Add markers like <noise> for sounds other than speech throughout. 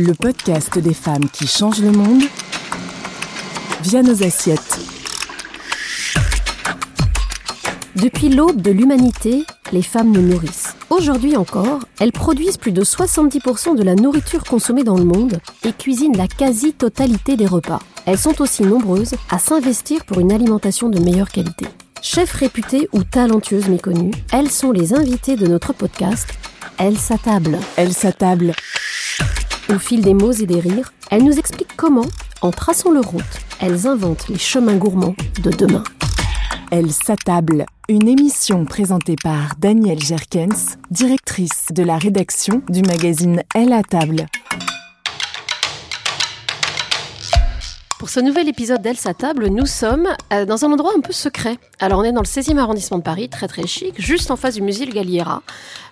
Le podcast des femmes qui changent le monde via nos assiettes. Depuis l'aube de l'humanité, les femmes nous nourrissent. Aujourd'hui encore, elles produisent plus de 70% de la nourriture consommée dans le monde et cuisinent la quasi-totalité des repas. Elles sont aussi nombreuses à s'investir pour une alimentation de meilleure qualité. Chefs réputées ou talentueuses méconnues, elles sont les invitées de notre podcast Elles s'attable. Elle s'attable. Au fil des mots et des rires, elles nous expliquent comment, en traçant leur route, elles inventent les chemins gourmands de demain. Elle s'attable. Une émission présentée par Danielle Jerkens, directrice de la rédaction du magazine Elle à table. Pour ce nouvel épisode d'Elle sa table, nous sommes euh, dans un endroit un peu secret. Alors on est dans le 16e arrondissement de Paris, très très chic, juste en face du musée Galliera,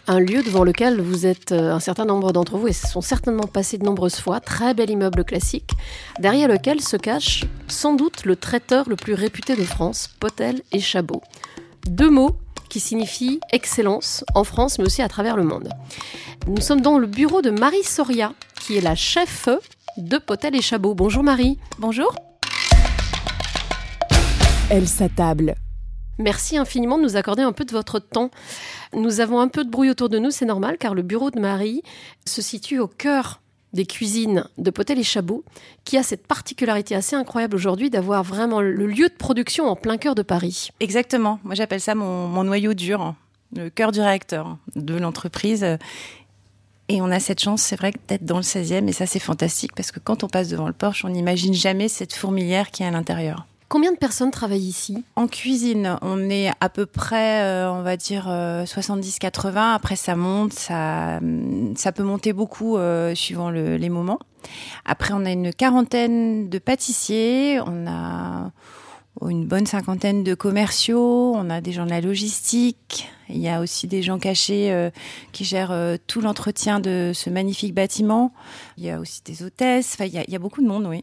un lieu devant lequel vous êtes euh, un certain nombre d'entre vous et se sont certainement passés de nombreuses fois, très bel immeuble classique, derrière lequel se cache sans doute le traiteur le plus réputé de France, Potel et Chabot. Deux mots qui signifient excellence en France mais aussi à travers le monde. Nous sommes dans le bureau de Marie Soria, qui est la chef de Potel et Chabot. Bonjour Marie. Bonjour. Elle s'attable. Merci infiniment de nous accorder un peu de votre temps. Nous avons un peu de bruit autour de nous, c'est normal, car le bureau de Marie se situe au cœur des cuisines de Potel et Chabot, qui a cette particularité assez incroyable aujourd'hui d'avoir vraiment le lieu de production en plein cœur de Paris. Exactement. Moi, j'appelle ça mon, mon noyau dur, le cœur du réacteur de l'entreprise. Et on a cette chance, c'est vrai, d'être dans le 16e, et ça, c'est fantastique, parce que quand on passe devant le porche, on n'imagine jamais cette fourmilière qui est à l'intérieur. Combien de personnes travaillent ici? En cuisine, on est à peu près, euh, on va dire, euh, 70-80. Après, ça monte, ça, ça peut monter beaucoup euh, suivant le- les moments. Après, on a une quarantaine de pâtissiers, on a une bonne cinquantaine de commerciaux, on a des gens de la logistique, il y a aussi des gens cachés euh, qui gèrent euh, tout l'entretien de ce magnifique bâtiment. Il y a aussi des hôtesses, enfin, il y a, il y a beaucoup de monde, oui.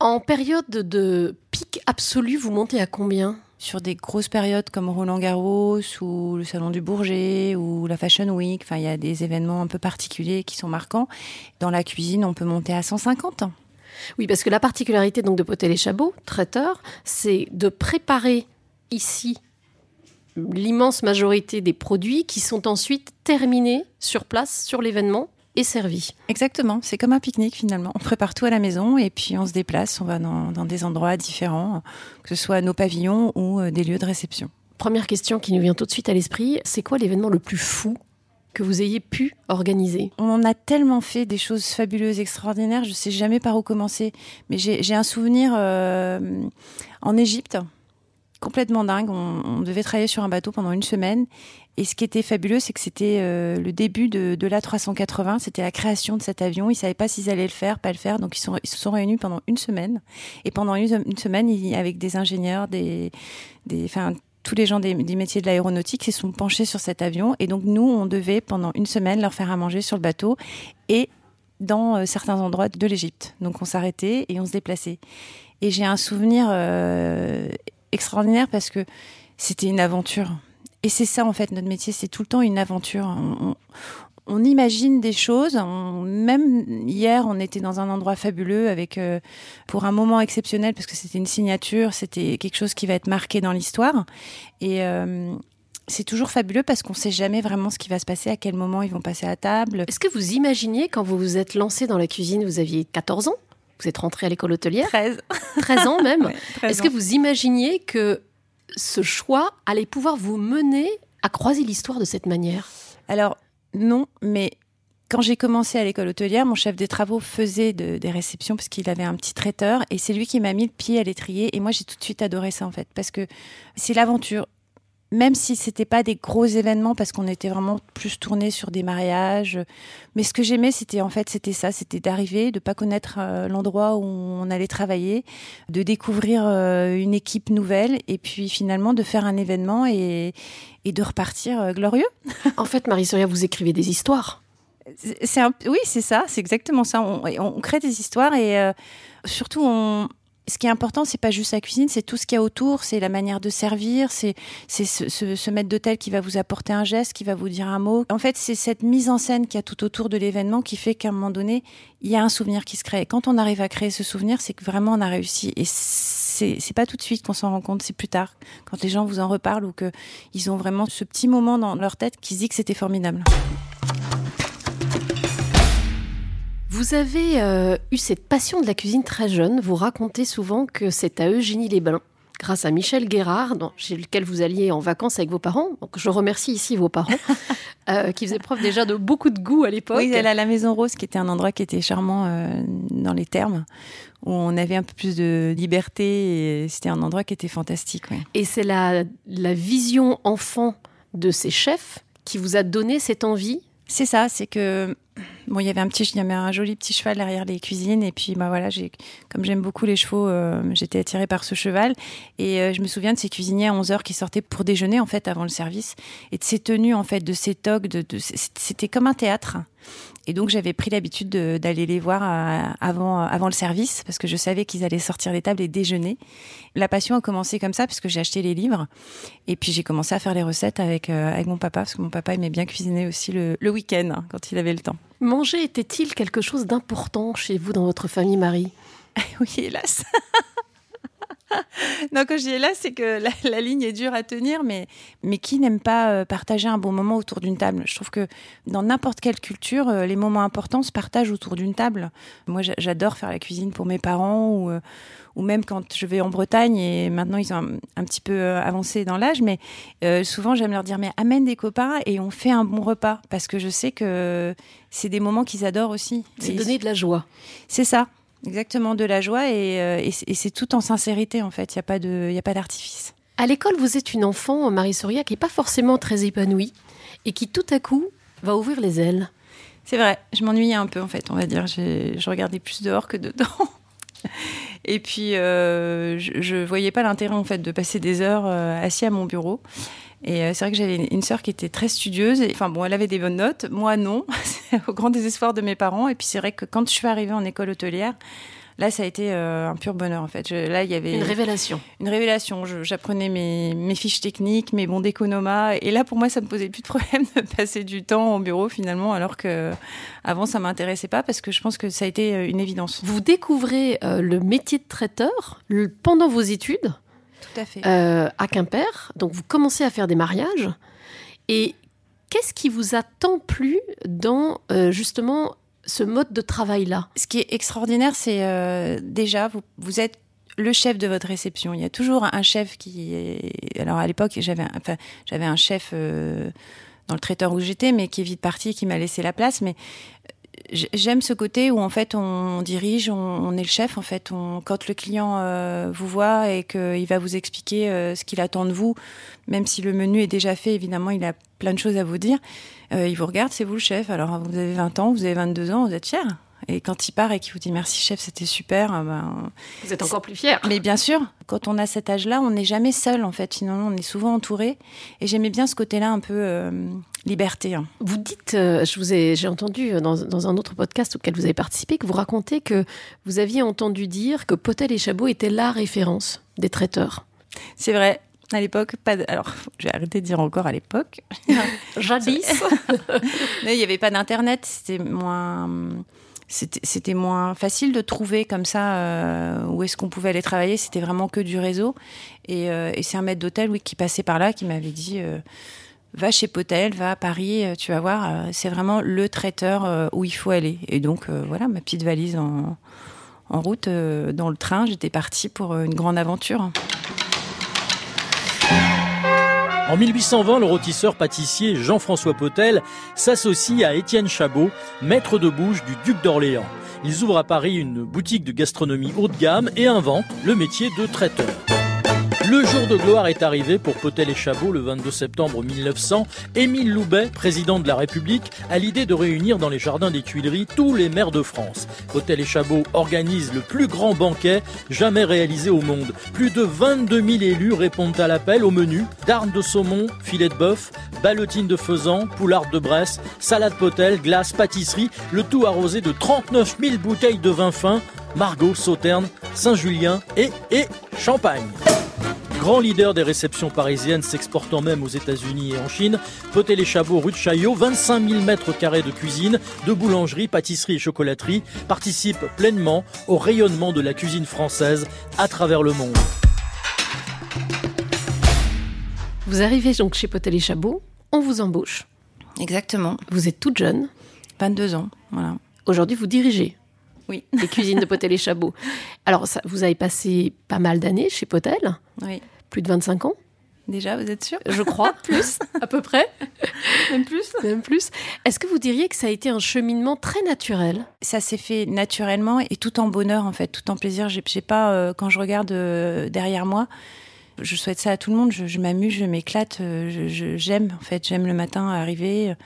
En période de pic absolu, vous montez à combien? Sur des grosses périodes comme Roland Garros ou le Salon du Bourget ou la Fashion Week. Enfin, il y a des événements un peu particuliers qui sont marquants. Dans la cuisine, on peut monter à 150. Oui, parce que la particularité donc de Potel et Chabot, traiteur, c'est de préparer ici l'immense majorité des produits qui sont ensuite terminés sur place, sur l'événement et servis. Exactement, c'est comme un pique-nique finalement. On prépare tout à la maison et puis on se déplace, on va dans, dans des endroits différents, que ce soit nos pavillons ou euh, des lieux de réception. Première question qui nous vient tout de suite à l'esprit, c'est quoi l'événement le plus fou que vous ayez pu organiser On a tellement fait des choses fabuleuses, extraordinaires, je sais jamais par où commencer. Mais j'ai un souvenir euh, en Égypte, complètement dingue. On, devait travailler sur un bateau pendant une semaine. Et ce qui était fabuleux, c'est que c'était euh, le début de, de l'A380. C'était la création de cet avion. Ils savaient pas s'ils allaient le faire, pas le faire. Donc ils, sont, se sont réunis pendant une semaine. Et pendant une, semaine, avec des ingénieurs, des, tous les gens des, métiers de l'aéronautique se sont penchés sur cet avion. Et donc nous, on devait pendant une semaine leur faire à manger sur le bateau et dans euh, certains endroits de l'Égypte. Donc on s'arrêtait et on se déplaçait. Et j'ai un souvenir euh, extraordinaire parce que c'était une aventure. Et c'est ça en fait notre métier, c'est tout le temps une aventure. On imagine des choses. On, même hier, on était dans un endroit fabuleux avec euh, pour un moment exceptionnel parce que c'était une signature, c'était quelque chose qui va être marqué dans l'histoire. Et euh, c'est toujours fabuleux parce qu'on ne sait jamais vraiment ce qui va se passer, à quel moment ils vont passer à table. Est-ce que vous imaginiez quand vous vous êtes lancé dans la cuisine, vous aviez 14 ans? Vous êtes rentré à l'école hôtelière? 13. 13 ans même? <laughs> Ouais, 13 Est-ce que vous imaginiez que ce choix allait pouvoir vous mener à croiser l'histoire de cette manière? Alors, non, mais quand j'ai commencé à l'école hôtelière, mon chef des travaux faisait de, des réceptions parce qu'il avait un petit traiteur et c'est lui qui m'a mis le pied à l'étrier et moi j'ai tout de suite adoré ça en fait parce que c'est l'aventure. Même si c'était pas des gros événements parce qu'on était vraiment plus tourné sur des mariages, mais ce que j'aimais c'était en fait c'était ça, c'était d'arriver, de pas connaître euh, l'endroit où on allait travailler, de découvrir euh, une équipe nouvelle et puis finalement de faire un événement et, et de repartir euh, glorieux. <laughs> En fait, Marie-Soria, vous écrivez des histoires. C'est un, oui, c'est ça, c'est exactement ça. On, on, crée des histoires et surtout, on, ce qui est important, c'est pas juste la cuisine, c'est tout ce qu'il y a autour, c'est la manière de servir, c'est c'est ce, ce, ce maître d'hôtel qui va vous apporter un geste, qui va vous dire un mot. En fait, c'est cette mise en scène qu'il y a tout autour de l'événement qui fait qu'à un moment donné, il y a un souvenir qui se crée. Et quand on arrive à créer ce souvenir, c'est que vraiment on a réussi. Et c'est c'est pas tout de suite qu'on s'en rend compte, c'est plus tard, quand les gens vous en reparlent ou que ils ont vraiment ce petit moment dans leur tête qui se dit que c'était formidable. Vous avez euh, eu cette passion de la cuisine très jeune. Vous racontez souvent que c'est à Eugénie-les-Bains, grâce à Michel Guérard, chez lequel vous alliez en vacances avec vos parents. Donc je remercie ici vos parents, <laughs> euh, qui faisaient preuve déjà de beaucoup de goût à l'époque. Oui, a la Maison Rose, qui était un endroit qui était charmant euh, dans les termes, où on avait un peu plus de liberté. et C'était un endroit qui était fantastique. Ouais. Et c'est la, la vision enfant de ces chefs qui vous a donné cette envie? C'est ça, c'est que bon, il y avait un petit, il y avait un joli petit cheval derrière les cuisines et puis bah voilà, comme j'aime beaucoup les chevaux, euh, j'étais attirée par ce cheval et euh, je me souviens de ces cuisiniers à 11 heures qui sortaient pour déjeuner en fait avant le service et de ces tenues en fait, de ces togs, c'était comme un théâtre. Et donc j'avais pris l'habitude d'aller les voir à, avant, le service parce que je savais qu'ils allaient sortir des tables et déjeuner. La passion a commencé comme ça parce que j'ai acheté les livres et puis j'ai commencé à faire les recettes avec, euh, mon papa parce que mon papa aimait bien cuisiner aussi le, le week-end hein, quand il avait le temps. Manger était-il quelque chose d'important chez vous dans votre famille, Marie? <laughs> Oui, hélas. <laughs> non, quand je dis hélas, c'est que la, la, ligne est dure à tenir, mais, mais qui n'aime pas euh, partager un bon moment autour d'une table? Je trouve que dans n'importe quelle culture, euh, les moments importants se partagent autour d'une table. Moi, j'adore faire la cuisine pour mes parents ou, euh, ou même quand je vais en Bretagne et maintenant ils ont un, un petit peu avancé dans l'âge, mais euh, souvent j'aime leur dire mais amène des copains et on fait un bon repas parce que je sais que c'est des moments qu'ils adorent aussi. C'est donner de la joie. C'est ça. Exactement, de la joie et, euh, et, c'est tout en sincérité en fait, il n'y a pas de, il a pas d'artifice. À l'école, vous êtes une enfant, Marie Soria, qui n'est pas forcément très épanouie et qui tout à coup va ouvrir les ailes. C'est vrai, je m'ennuyais un peu en fait, on va dire. Je regardais plus dehors que dedans. <laughs> Et puis, euh, je, je voyais pas l'intérêt en fait de passer des heures euh, assis à mon bureau. Et euh, c'est vrai que j'avais une, sœur qui était très studieuse. Et, enfin bon, elle avait des bonnes notes, moi non, <laughs> au grand désespoir de mes parents. Et puis c'est vrai que quand je suis arrivée en école hôtelière, là ça a été euh, un pur bonheur en fait. Je, là il y avait une révélation. Une révélation. J'apprenais mes, mes, fiches techniques, mes bons d'économa. Et là pour moi ça me posait plus de problème <laughs> de passer du temps au bureau finalement, alors que avant ça m'intéressait pas parce que je pense que ça a été euh, une évidence. Vous découvrez euh, le métier de traiteur pendant vos études. Tout à fait. Euh, à Quimper. Donc vous commencez à faire des mariages. Et qu'est-ce qui vous a tant plu dans euh, justement ce mode de travail-là? Ce qui est extraordinaire, c'est euh, déjà, vous, vous êtes le chef de votre réception. Il y a toujours un chef qui est... Alors à l'époque, j'avais enfin, j'avais un chef... Euh, dans le traiteur où j'étais, mais qui est vite parti, qui m'a laissé la place. Mais j'aime ce côté où en fait on dirige, on, est le chef. En fait, on, quand le client euh, vous voit et qu'il va vous expliquer euh, ce qu'il attend de vous, même si le menu est déjà fait, évidemment, il a plein de choses à vous dire. Euh, il vous regarde, c'est vous le chef. Alors vous avez 20 ans, vous avez 22 ans, vous êtes fier. Et quand il part et qu'il vous dit merci chef, c'était super, ben, vous êtes encore plus fier. Mais bien sûr, quand on a cet âge-là, on n'est jamais seul en fait. Finalement, on est souvent entouré. Et j'aimais bien ce côté-là un peu liberté. Hein. Vous dites, euh, je vous ai, j'ai entendu euh, dans, un autre podcast auquel vous avez participé, que vous racontez que vous aviez entendu dire que Potel et Chabot étaient la référence des traiteurs. C'est vrai. À l'époque, pas alors <laughs> je vais arrêter de dire encore à l'époque. <laughs> Jadis. <laughs> Mais il n'y avait pas d'internet, c'était moins c'était moins facile de trouver comme ça euh, où est-ce qu'on pouvait aller travailler. C'était vraiment que du réseau. Et, et c'est un maître d'hôtel qui passait par là qui m'avait dit va chez Potel, va à Paris, euh, tu vas voir, euh, c'est vraiment le traiteur euh, où il faut aller. Et donc, voilà, ma petite valise en route, dans le train, j'étais partie pour une grande aventure. En 1820, le rôtisseur pâtissier Jean-François Potel s'associe à Étienne Chabot, maître de bouche du duc d'Orléans. Ils ouvrent à Paris une boutique de gastronomie haut de gamme et inventent le métier de traiteur. Le jour de gloire est arrivé pour Potel et Chabot le 22 septembre 1900. Émile Loubet, président de la République, a l'idée de réunir dans les jardins des Tuileries tous les maires de France. Potel et Chabot organisent le plus grand banquet jamais réalisé au monde. Plus de 22 000 élus répondent à l'appel au menu darne de saumon, filet de bœuf, ballotine de faisan, poularde de Bresse, salade Potel, glace, pâtisserie, le tout arrosé de 39 000 bouteilles de vin fin, Margot, Sauterne, Saint-Julien et champagne. Grand leader des réceptions parisiennes, s'exportant même aux États-Unis et en Chine, Potel et Chabot, rue de Chaillot, 25 000 mètres carrés de cuisine, de boulangerie, pâtisserie et chocolaterie, participent pleinement au rayonnement de la cuisine française à travers le monde. Vous arrivez donc chez Potel et Chabot, on vous embauche. Exactement. Vous êtes toute jeune. 22 ans, voilà. Aujourd'hui, vous dirigez. Oui. Les cuisines de <laughs> Potel et Chabot. Alors, ça, vous avez passé pas mal d'années chez Potel. Oui. Plus de 25 ans Déjà, vous êtes sûr? Je crois, <laughs> plus, à peu près. Même plus Même plus. Est-ce que vous diriez que ça a été un cheminement très naturel? Ça s'est fait naturellement et tout en bonheur, en fait, tout en plaisir. Je sais pas, euh, quand je regarde euh, derrière moi, je souhaite ça à tout le monde. Je, m'amuse, je m'éclate, euh, j'aime, en fait. J'aime le matin arriver.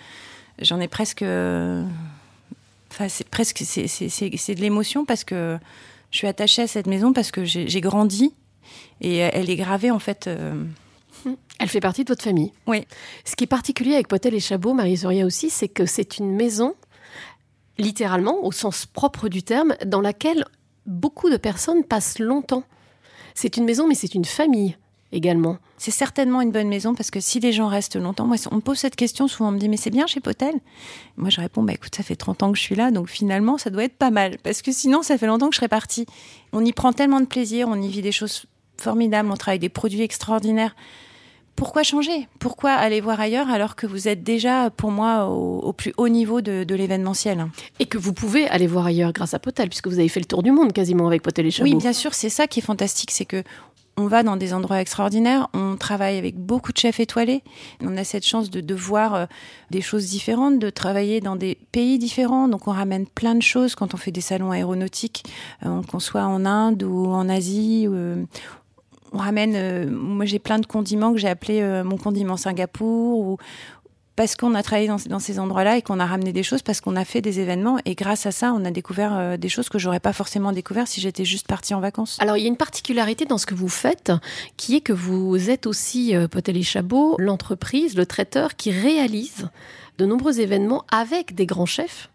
J'en ai presque. Enfin, c'est presque. C'est de l'émotion parce que je suis attachée à cette maison parce que j'ai grandi et elle est gravée en fait. Euh, <laughs> elle fait partie de votre famille. Oui. Ce qui est particulier avec Potel et Chabot, Marie-Zoria aussi, c'est que c'est une maison, littéralement, au sens propre du terme, dans laquelle beaucoup de personnes passent longtemps. C'est une maison, mais c'est une famille également. C'est certainement une bonne maison parce que si les gens restent longtemps, moi, on me pose cette question, souvent on me dit, mais c'est bien chez Potel? Moi, je réponds, bah écoute, ça fait 30 ans que je suis là, donc finalement, ça doit être pas mal parce que sinon, ça fait longtemps que je serais partie. On y prend tellement de plaisir, on y vit des choses formidables, on travaille des produits extraordinaires. Pourquoi changer? Pourquoi aller voir ailleurs alors que vous êtes déjà, pour moi, au, plus haut niveau de, l'événementiel? Et que vous pouvez aller voir ailleurs grâce à Potel, puisque vous avez fait le tour du monde quasiment avec Potel et Chabot. Oui, bien sûr, c'est ça qui est fantastique, c'est que on va dans des endroits extraordinaires, on travaille avec beaucoup de chefs étoilés, on a cette chance de, de voir euh, des choses différentes, de travailler dans des pays différents, donc on ramène plein de choses quand on fait des salons aéronautiques, euh, qu'on soit en Inde ou en Asie. Euh, on ramène, moi j'ai plein de condiments que j'ai appelé mon condiment Singapour ou, parce qu'on a travaillé dans, ces endroits-là et qu'on a ramené des choses, parce qu'on a fait des événements. Et grâce à ça, on a découvert euh, des choses que j'aurais pas forcément découvert si j'étais juste partie en vacances. Alors, il y a une particularité dans ce que vous faites, qui est que vous êtes aussi, euh, Potel et Chabot, l'entreprise, le traiteur qui réalise de nombreux événements avec des grands chefs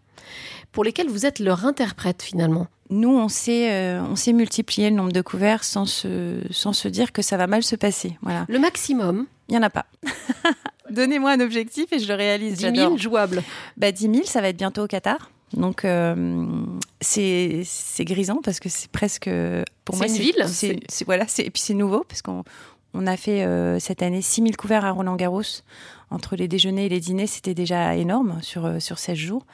pour lesquels vous êtes leur interprète finalement. Nous, on sait, euh, on sait multiplier le nombre de couverts sans se, sans se dire que ça va mal se passer. Voilà. Le maximum Il n'y en a pas. <laughs> Donnez-moi un objectif et je le réalise. 10 000 jouables. Bah, 10 000, ça va être bientôt au Qatar. Donc euh, c'est grisant parce que c'est presque pour moi une ville. C'est voilà, et puis c'est nouveau parce qu'on on a fait euh, cette année 6 000 couverts à Roland Garros entre les déjeuners et les dîners, c'était déjà énorme sur sur 16 jours.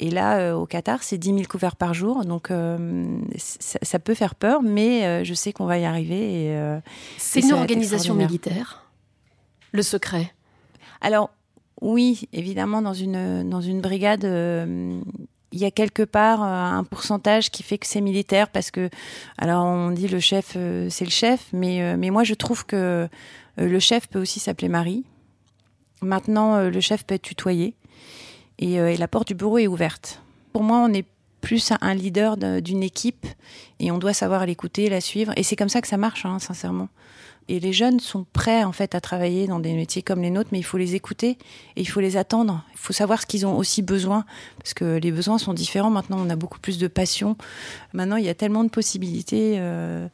Et là au Qatar, c'est 10 000 couverts par jour, donc ça, ça, peut faire peur, mais je sais qu'on va y arriver. c'est une organisation militaire. Le secret? Alors, oui, évidemment, dans une, dans une brigade, euh, il y a quelque part euh, un pourcentage qui fait que c'est militaire parce que, alors on dit le chef, euh, c'est le chef, mais, mais moi je trouve que le chef peut aussi s'appeler Marie. Maintenant, le chef peut être tutoyé et, et, la porte du bureau est ouverte. Pour moi, on est plus un leader d'une équipe et on doit savoir l'écouter, la suivre. Et c'est comme ça que ça marche, hein, sincèrement. Et les jeunes sont prêts en fait à travailler dans des métiers comme les nôtres, mais il faut les écouter et il faut les attendre. Il faut savoir ce qu'ils ont aussi besoin, parce que les besoins sont différents. Maintenant, on a beaucoup plus de passion. Maintenant, il y a tellement de possibilités euh,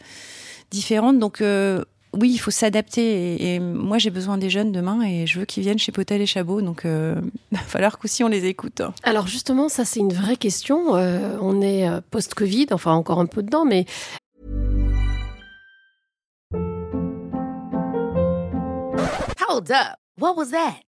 différentes. Donc euh, oui, il faut s'adapter. Et, moi, j'ai besoin des jeunes demain et je veux qu'ils viennent chez Potel et Chabot. Donc, il euh, <laughs> va falloir qu'aussi on les écoute. Alors, justement, ça, c'est une vraie question. on est post-Covid, enfin, encore un peu dedans, mais Hold up. What was that?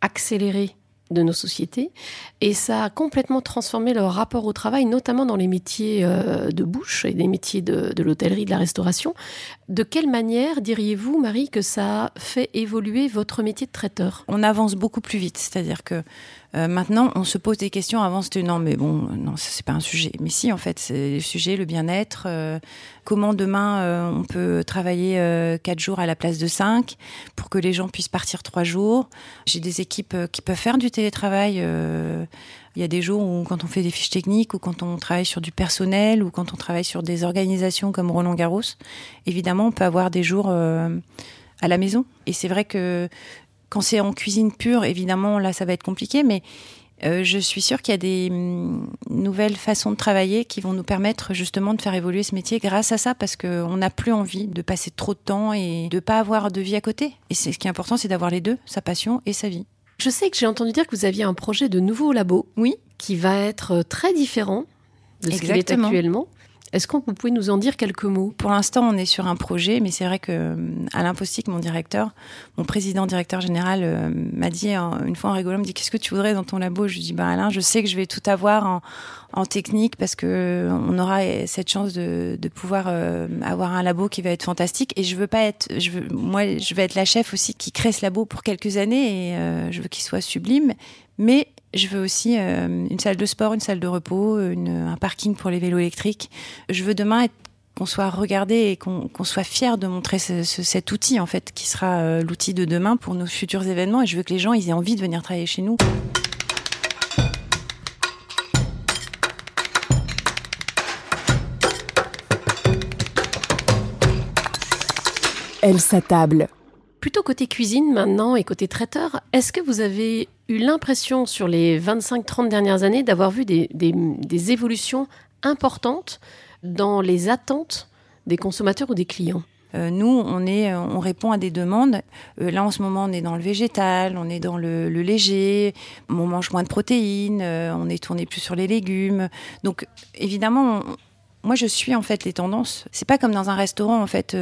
accélérée de nos sociétés et ça a complètement transformé leur rapport au travail, notamment dans les métiers euh, de bouche et des métiers de, de l'hôtellerie, de la restauration. De quelle manière diriez-vous, Marie, que ça a fait évoluer votre métier de traiteur? On avance beaucoup plus vite, c'est-à-dire que euh, maintenant, on se pose des questions. Avant, c'était non, mais bon, non, c'est pas un sujet. Mais si, en fait, c'est le sujet, le bien-être. Euh, comment demain on peut travailler quatre jours à la place de cinq pour que les gens puissent partir trois jours. J'ai des équipes qui peuvent faire du télétravail. il y a des jours où, quand on fait des fiches techniques, ou quand on travaille sur du personnel, ou quand on travaille sur des organisations comme Roland Garros, évidemment, on peut avoir des jours à la maison. Et c'est vrai que quand c'est en cuisine pure, évidemment, là, ça va être compliqué, mais euh, je suis sûre qu'il y a des mm, nouvelles façons de travailler qui vont nous permettre justement de faire évoluer ce métier grâce à ça, parce qu'on n'a plus envie de passer trop de temps et de pas avoir de vie à côté. Et ce qui est important, c'est d'avoir les deux, sa passion et sa vie. Je sais que j'ai entendu dire que vous aviez un projet de nouveau labo. Oui. Qui va être très différent de ce qu'il est actuellement. Est-ce que vous pouvez nous en dire quelques mots? Pour l'instant, on est sur un projet, mais c'est vrai que euh, Alain Postic, mon directeur, mon président directeur général, euh, m'a dit une fois en rigolant, me dit qu'est-ce que tu voudrais dans ton labo? Je lui dis bah Alain, je sais que je vais tout avoir en, technique parce que euh, on aura cette chance de, pouvoir avoir un labo qui va être fantastique. Et je veux pas être, moi, je vais être la chef aussi qui crée ce labo pour quelques années et je veux qu'il soit sublime. Mais je veux aussi euh, une salle de sport, une salle de repos, un parking pour les vélos électriques. Je veux demain qu'on soit regardé et qu'on soit fier de montrer cet outil en fait qui sera euh, l'outil de demain pour nos futurs événements et je veux que les gens aient envie de venir travailler chez nous. Elle s'attable Plutôt côté cuisine maintenant et côté traiteur, est-ce que vous avez eu l'impression sur les 25-30 dernières années d'avoir vu des, évolutions importantes dans les attentes des consommateurs ou des clients? Euh, nous, on est, on répond à des demandes. Euh, là, en ce moment, on est dans le végétal, on est dans le, léger, on mange moins de protéines, euh, on est tourné plus sur les légumes. Donc, évidemment, moi, je suis en fait les tendances. C'est pas comme dans un restaurant, en fait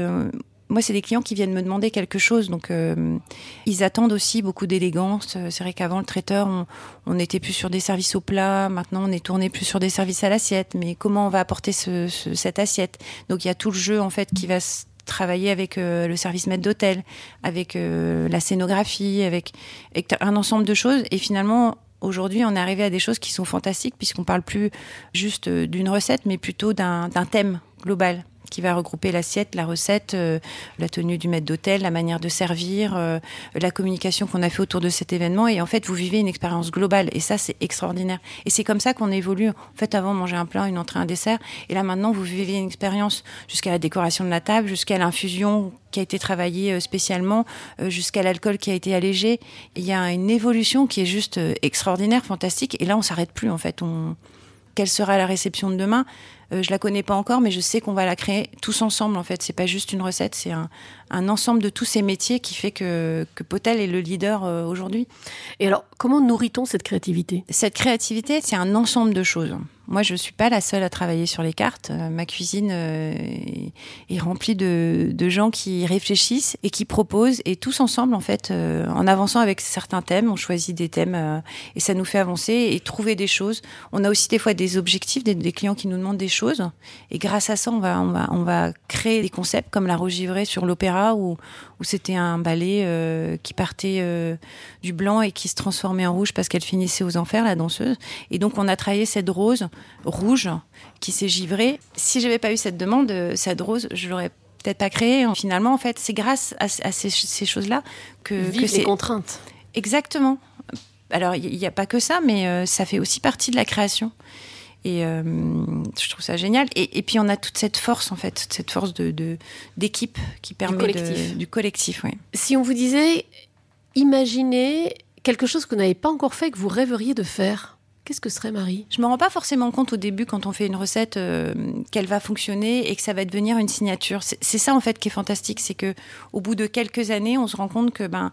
moi, c'est des clients qui viennent me demander quelque chose, donc euh, ils attendent aussi beaucoup d'élégance. Euh, c'est vrai qu'avant le traiteur, on, on, était plus sur des services au plat. Maintenant, on est tourné plus sur des services à l'assiette. Mais comment on va apporter ce, cette assiette? Donc, il y a tout le jeu en fait qui va travailler avec euh, le service maître d'hôtel, avec la scénographie, avec, avec un ensemble de choses. Et finalement, aujourd'hui, on est arrivé à des choses qui sont fantastiques puisqu'on parle plus juste d'une recette, mais plutôt d'un thème global qui va regrouper l'assiette, la recette, euh, la tenue du maître d'hôtel, la manière de servir, euh, la communication qu'on a fait autour de cet événement. Et en fait, vous vivez une expérience globale. Et ça, c'est extraordinaire. Et c'est comme ça qu'on évolue. En fait, avant, manger un plat, une entrée, un dessert. Et là, maintenant, vous vivez une expérience jusqu'à la décoration de la table, jusqu'à l'infusion qui a été travaillée euh, spécialement, jusqu'à l'alcool qui a été allégé. Il y a une évolution qui est juste extraordinaire, fantastique. Et là, on s'arrête plus, en fait. On, Quelle sera la réception de demain? Je la connais pas encore, mais je sais qu'on va la créer tous ensemble. En fait, c'est pas juste une recette, c'est un, un, ensemble de tous ces métiers qui fait que, que Potel est le leader euh, aujourd'hui. Et alors, comment nourrit-on cette créativité? Cette créativité, c'est un ensemble de choses. Moi, je suis pas la seule à travailler sur les cartes. Euh, ma cuisine euh, est, est, remplie de, de, gens qui réfléchissent et qui proposent. Et tous ensemble, en fait, euh, en avançant avec certains thèmes, on choisit des thèmes euh, et ça nous fait avancer et trouver des choses. On a aussi des fois des objectifs, des, des, clients qui nous demandent des choses. Et grâce à ça, on va, on va, on va créer des concepts comme la Rogivrée sur l'opéra où, où c'était un ballet euh, qui partait euh, du blanc et qui se transformait en rouge parce qu'elle finissait aux enfers, la danseuse. Et donc on a travaillé cette rose rouge qui s'est givrée. Si j'avais pas eu cette demande, euh, cette rose, je l'aurais peut-être pas créée. Finalement, en fait, c'est grâce à, à ces, ces choses-là que, Vive que c'est contraintes. Exactement. Alors il n'y a pas que ça, mais euh, ça fait aussi partie de la création. Et euh, je trouve ça génial. Et, et, puis on a toute cette force en fait, cette force de d'équipe qui permet du collectif. De, du collectif. Oui. Si on vous disait, imaginez quelque chose que vous n'avez pas encore fait que vous rêveriez de faire. Qu'est-ce que serait Marie? Je me rends pas forcément compte au début quand on fait une recette euh, qu'elle va fonctionner et que ça va devenir une signature. C'est ça en fait qui est fantastique, c'est que au bout de quelques années, on se rend compte que ben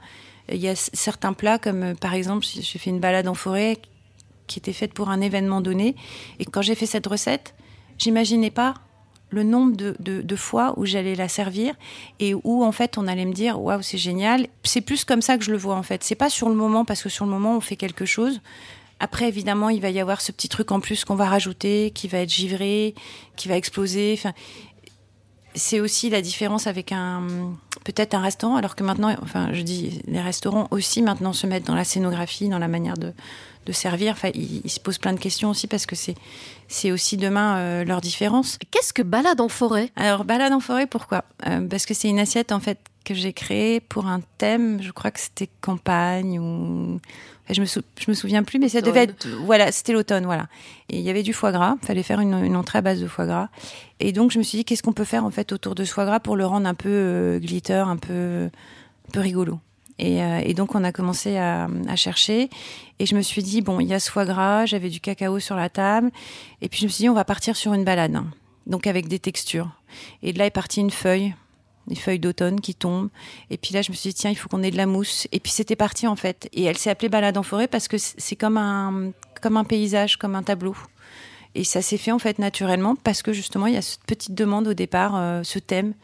il y a certains plats comme euh, par exemple j'ai fait une balade en forêt qui était faite pour un événement donné et quand j'ai fait cette recette, j'imaginais pas le nombre de, de, fois où j'allais la servir et où en fait on allait me dire waouh c'est génial. C'est plus comme ça que je le vois en fait. C'est pas sur le moment parce que sur le moment on fait quelque chose. Après, évidemment, il va y avoir ce petit truc en plus qu'on va rajouter, qui va être givré, qui va exploser. Enfin, c'est aussi la différence avec un peut-être un restaurant, alors que maintenant, enfin, je dis, les restaurants aussi maintenant se mettent dans la scénographie, dans la manière de, de servir. Enfin, ils, ils, se posent plein de questions aussi parce que c'est c'est aussi demain euh, leur différence. Qu'est-ce que balade en forêt? Alors balade en forêt, pourquoi? Euh, Parce que c'est une assiette en fait que j'ai créée pour un thème. Je crois que c'était campagne ou je me, sou... je me souviens plus, mais ça devait être, voilà, c'était l'automne, voilà. Et il y avait du foie gras. Il fallait faire une, une, entrée à base de foie gras. Et donc, je me suis dit, qu'est-ce qu'on peut faire, en fait, autour de ce foie gras pour le rendre un peu euh, glitter, un peu, un peu rigolo? Et, euh, et, donc, on a commencé à, chercher. Et je me suis dit, bon, il y a ce foie gras, j'avais du cacao sur la table. Et puis, je me suis dit, on va partir sur une balade. Donc, avec des textures. Et de là est partie une feuille des feuilles d'automne qui tombent. Et puis là, je me suis dit, tiens, il faut qu'on ait de la mousse. Et puis c'était parti, en fait. Et elle s'est appelée Balade en forêt parce que c'est comme un, comme un paysage, comme un tableau. Et ça s'est fait, en fait, naturellement parce que justement, il y a cette petite demande au départ, euh, ce thème.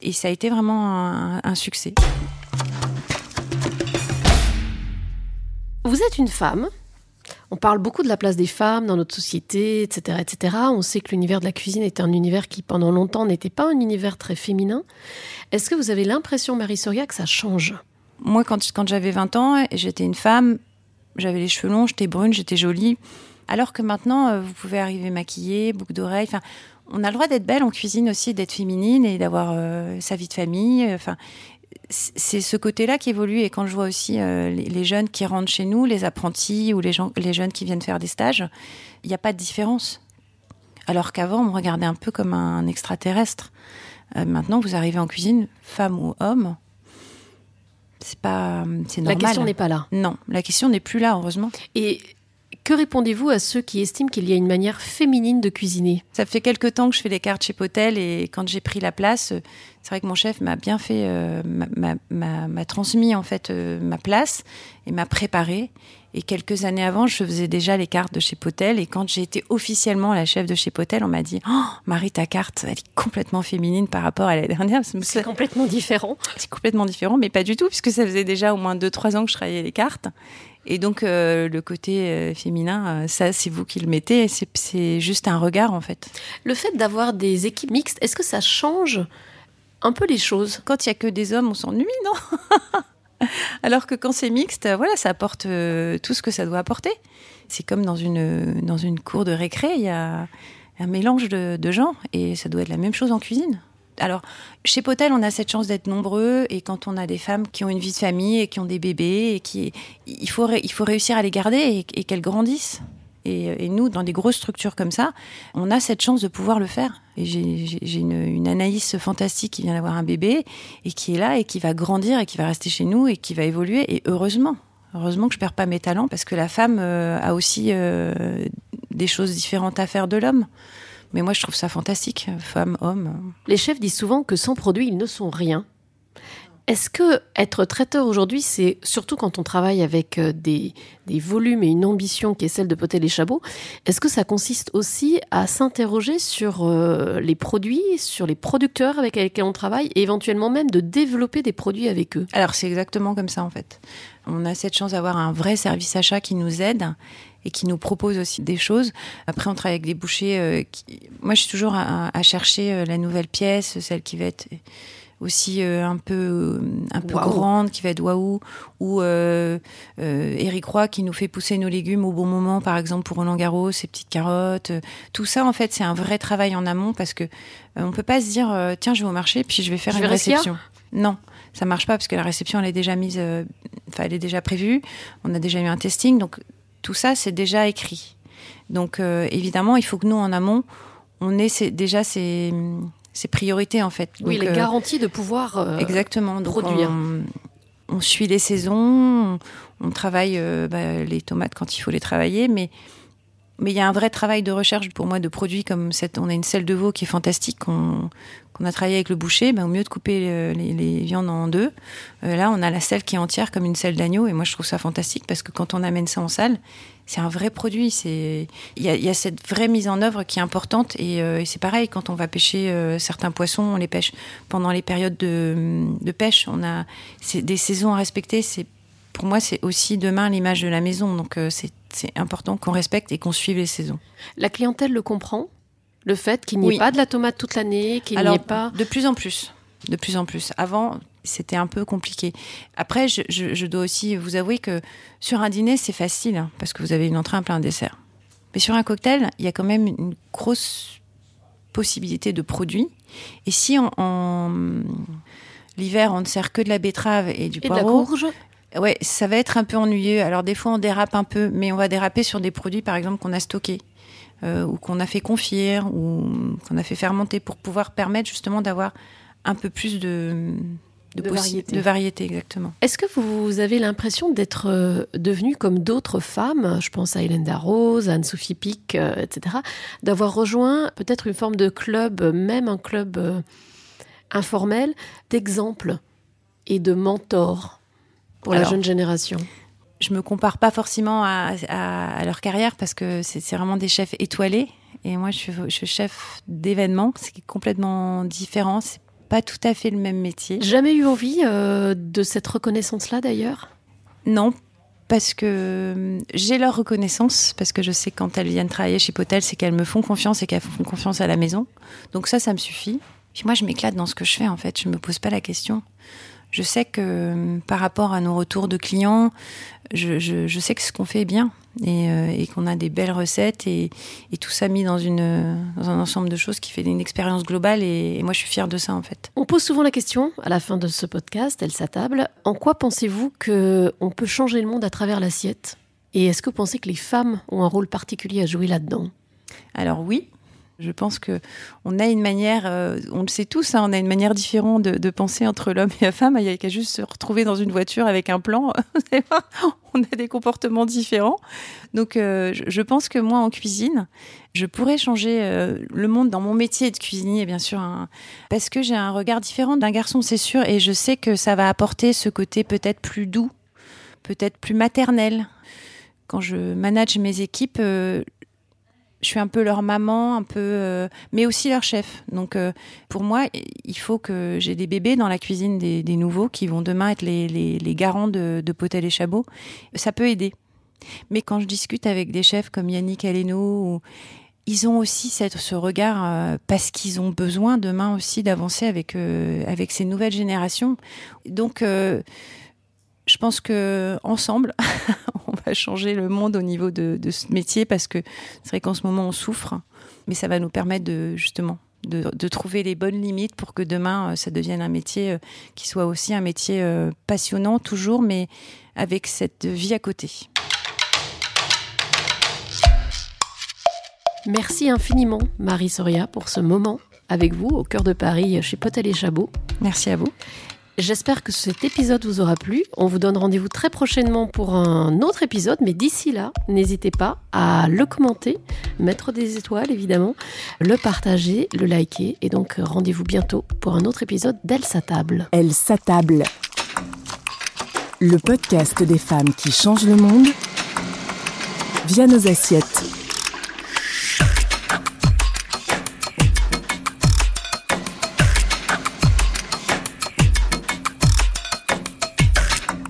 Et ça a été vraiment un succès. Vous êtes une femme on parle beaucoup de la place des femmes dans notre société, etc., etc. On sait que l'univers de la cuisine est un univers qui, pendant longtemps, n'était pas un univers très féminin. Est-ce que vous avez l'impression, Marie Soria, que ça change? Moi, quand, j'avais 20 ans, j'étais une femme, j'avais les cheveux longs, j'étais brune, j'étais jolie. Alors que maintenant, euh, vous pouvez arriver maquillée, boucle d'oreilles. Enfin, on a le droit d'être belle en cuisine aussi, d'être féminine et d'avoir euh, sa vie de famille. Enfin, c'est ce côté-là qui évolue. Et quand je vois aussi euh, les, les, jeunes qui rentrent chez nous, les apprentis ou les, gens, les jeunes qui viennent faire des stages, il n'y a pas de différence. Alors qu'avant, on me regardait un peu comme un extraterrestre. Euh, maintenant, vous arrivez en cuisine, femme ou homme, c'est pas, c'est normal. La question n'est pas là. Non, la question n'est plus là, heureusement. Et que répondez-vous à ceux qui estiment qu'il y a une manière féminine de cuisiner? Ça fait quelque temps que je fais les cartes chez Potel et quand j'ai pris la place, c'est vrai que mon chef m'a bien fait, euh, m'a transmis en fait euh, ma place et m'a préparé. Et quelques années avant, je faisais déjà les cartes de chez Potel. Et quand j'ai été officiellement la chef de chez Potel, on m'a dit oh, Marie, ta carte, elle est complètement féminine par rapport à la dernière. C'est complètement différent. C'est complètement différent, mais pas du tout, puisque ça faisait déjà au moins 2-3 ans que je travaillais les cartes. Et donc, euh, le côté euh, féminin, euh, ça, c'est vous qui le mettez. C'est juste un regard, en fait. Le fait d'avoir des équipes mixtes, est-ce que ça change un peu les choses? Quand il y a que des hommes, on s'ennuie, non? <laughs> Alors que quand c'est mixte, voilà, ça apporte euh, tout ce que ça doit apporter. C'est comme dans une, dans une cour de récré, il y a un mélange de, de gens. Et ça doit être la même chose en cuisine. Alors, chez Potel, on a cette chance d'être nombreux et quand on a des femmes qui ont une vie de famille et qui ont des bébés et qui, il faut, il faut réussir à les garder et, qu'elles grandissent. Et, nous, dans des grosses structures comme ça, on a cette chance de pouvoir le faire. Et j'ai une, une, Anaïs fantastique qui vient d'avoir un bébé et qui est là et qui va grandir et qui va rester chez nous et qui va évoluer. Et heureusement, Heureusement que je perds pas mes talents parce que la femme euh, a aussi euh, des choses différentes à faire de l'homme. Mais moi, je trouve ça fantastique, femme, homme. Les chefs disent souvent que sans produit, ils ne sont rien. Est-ce que être traiteur aujourd'hui, c'est surtout quand on travaille avec euh, des, des, volumes et une ambition qui est celle de poter les chabots, est-ce que ça consiste aussi à s'interroger sur euh, les produits, sur les producteurs avec lesquels on travaille et éventuellement même de développer des produits avec eux? Alors c'est exactement comme ça en fait. On a cette chance d'avoir un vrai service achat qui nous aide et qui nous propose aussi des choses. Après, on travaille avec des bouchers. Euh, qui... Moi, je suis toujours à, à chercher la nouvelle pièce, celle qui va être aussi euh, un peu un peu grande qui va être waouh ou euh, euh, Eric Roy qui nous fait pousser nos légumes au bon moment par exemple pour Roland Garros ces petites carottes euh, tout ça en fait c'est un vrai travail en amont parce que euh, on peut pas se dire euh, tiens je vais au marché puis je vais faire Je une vais réception non ça marche pas parce que la réception elle est déjà mise euh, enfin elle est déjà prévue on a déjà eu un testing donc tout ça c'est déjà écrit donc euh, évidemment il faut que nous en amont on ait ces- déjà ces ces priorités en fait Oui, Donc, les euh, garanties de pouvoir euh, Exactement. Donc produire. On, on suit les saisons, on, on travaille euh, bah, les tomates quand il faut les travailler, mais mais il y a un vrai travail de recherche pour moi de produits comme cette. On a une selle de veau qui est fantastique qu'on qu'on a travaillé avec le boucher. Bah, au mieux de couper euh, les, viandes en deux, euh, là on a la selle qui est entière comme une selle d'agneau et moi je trouve ça fantastique parce que quand on amène ça en salle, c'est un vrai produit. Il y y a cette vraie mise en œuvre qui est importante et, euh, c'est pareil quand on va pêcher certains poissons, on les pêche pendant les périodes de, de pêche. On a des saisons à respecter. C'est pour moi c'est aussi demain l'image de la maison. Donc euh, c'est important qu'on respecte et qu'on suive les saisons. La clientèle le comprend Le fait qu'il n'y ait Oui. pas de la tomate toute l'année, qu'il n'y ait pas. de plus en plus, de plus en plus. Avant, c'était un peu compliqué. Après, je, je- je dois aussi vous avouer que sur un dîner, c'est facile hein, parce que vous avez une entrée, un plat, un dessert. Mais sur un cocktail, il y a quand même une grosse possibilité de produits. Et si en, en- l'hiver on ne sert que de la betterave et du Et de la poireau, courge Ouais, ça va être un peu ennuyeux. Alors des fois on dérape un peu, mais on va déraper sur des produits par exemple qu'on a stockés euh, ou qu'on a fait confier ou qu'on a fait fermenter pour pouvoir permettre justement d'avoir un peu plus de variété. de variété exactement. Est-ce que vous avez l'impression d'être euh, devenue comme d'autres femmes, je pense à Hélène Darroze, Anne-Sophie Pic, euh, etc., d'avoir rejoint peut-être une forme de club, même un club informel, d'exemples et de mentors? Pour la jeune génération Je me compare pas forcément à, à- à leur carrière parce que c'est vraiment des chefs étoilés et moi je suis, je suis chef d'événements, c'est complètement différent. C'est pas tout à fait le même métier. Jamais eu envie euh, de cette reconnaissance-là d'ailleurs? Non, parce que hum, j'ai leur reconnaissance, parce que je sais que quand elles viennent travailler chez Potel, c'est qu'elles me font confiance et qu'elles font confiance à la maison. Donc ça, ça me suffit. Puis moi, je m'éclate dans ce que je fais, en fait. Je me pose pas la question. Je sais que hum, par rapport à nos retours de clients, je, je- je sais que ce qu'on fait est bien et, euh, et qu'on a des belles recettes et, et tout ça mis dans, une, dans un ensemble de choses qui fait une expérience globale et, et moi, je suis fière de ça, en fait. On pose souvent la question, à la fin de ce podcast, elle s'attable, en quoi pensez-vous que on peut changer le monde à travers l'assiette? Et est-ce que vous pensez que les femmes ont un rôle particulier à jouer là-dedans? Alors oui, je pense que on a une manière, euh, on le sait tous, hein, on a une manière différente de, penser entre l'homme et la femme. Il y a qu'à juste se retrouver dans une voiture avec un plan. <laughs> On a des comportements différents. Donc euh, je, pense que moi en cuisine, je pourrais changer euh, le monde dans mon métier de cuisinier, bien sûr, hein, parce que j'ai un regard différent d'un garçon, c'est sûr, et je sais que ça va apporter ce côté peut-être plus doux, peut-être plus maternel. Quand je manage mes équipes, je suis un peu leur maman, un peu, euh, mais aussi leur chef. Donc, euh, pour moi, il faut que j'ai des bébés dans la cuisine des, nouveaux qui vont demain être les, garants de, de Potel et Chabot. Ça peut aider. Mais quand je discute avec des chefs comme Yannick Aleno, ils ont aussi cette, ce regard euh, parce qu'ils ont besoin demain aussi d'avancer avec avec ces nouvelles générations. Donc, je pense que ensemble, <laughs> va changer le monde au niveau de, de ce métier parce que c'est vrai qu'en ce moment on souffre, mais ça va nous permettre de justement de, de trouver les bonnes limites pour que demain euh, ça devienne un métier euh, qui soit aussi un métier euh, passionnant toujours, mais avec cette vie à côté. Merci infiniment, Marie Soria, pour ce moment avec vous au cœur de Paris chez Potel et Chabot. Merci à vous. J'espère que cet épisode vous aura plu. On vous donne rendez-vous très prochainement pour un autre épisode, mais d'ici là, n'hésitez pas à le commenter, mettre des étoiles évidemment, le partager, le liker. Et donc rendez-vous bientôt pour un autre épisode d'Elle s'attable. Elle s'attable. Le podcast des femmes qui changent le monde via nos assiettes.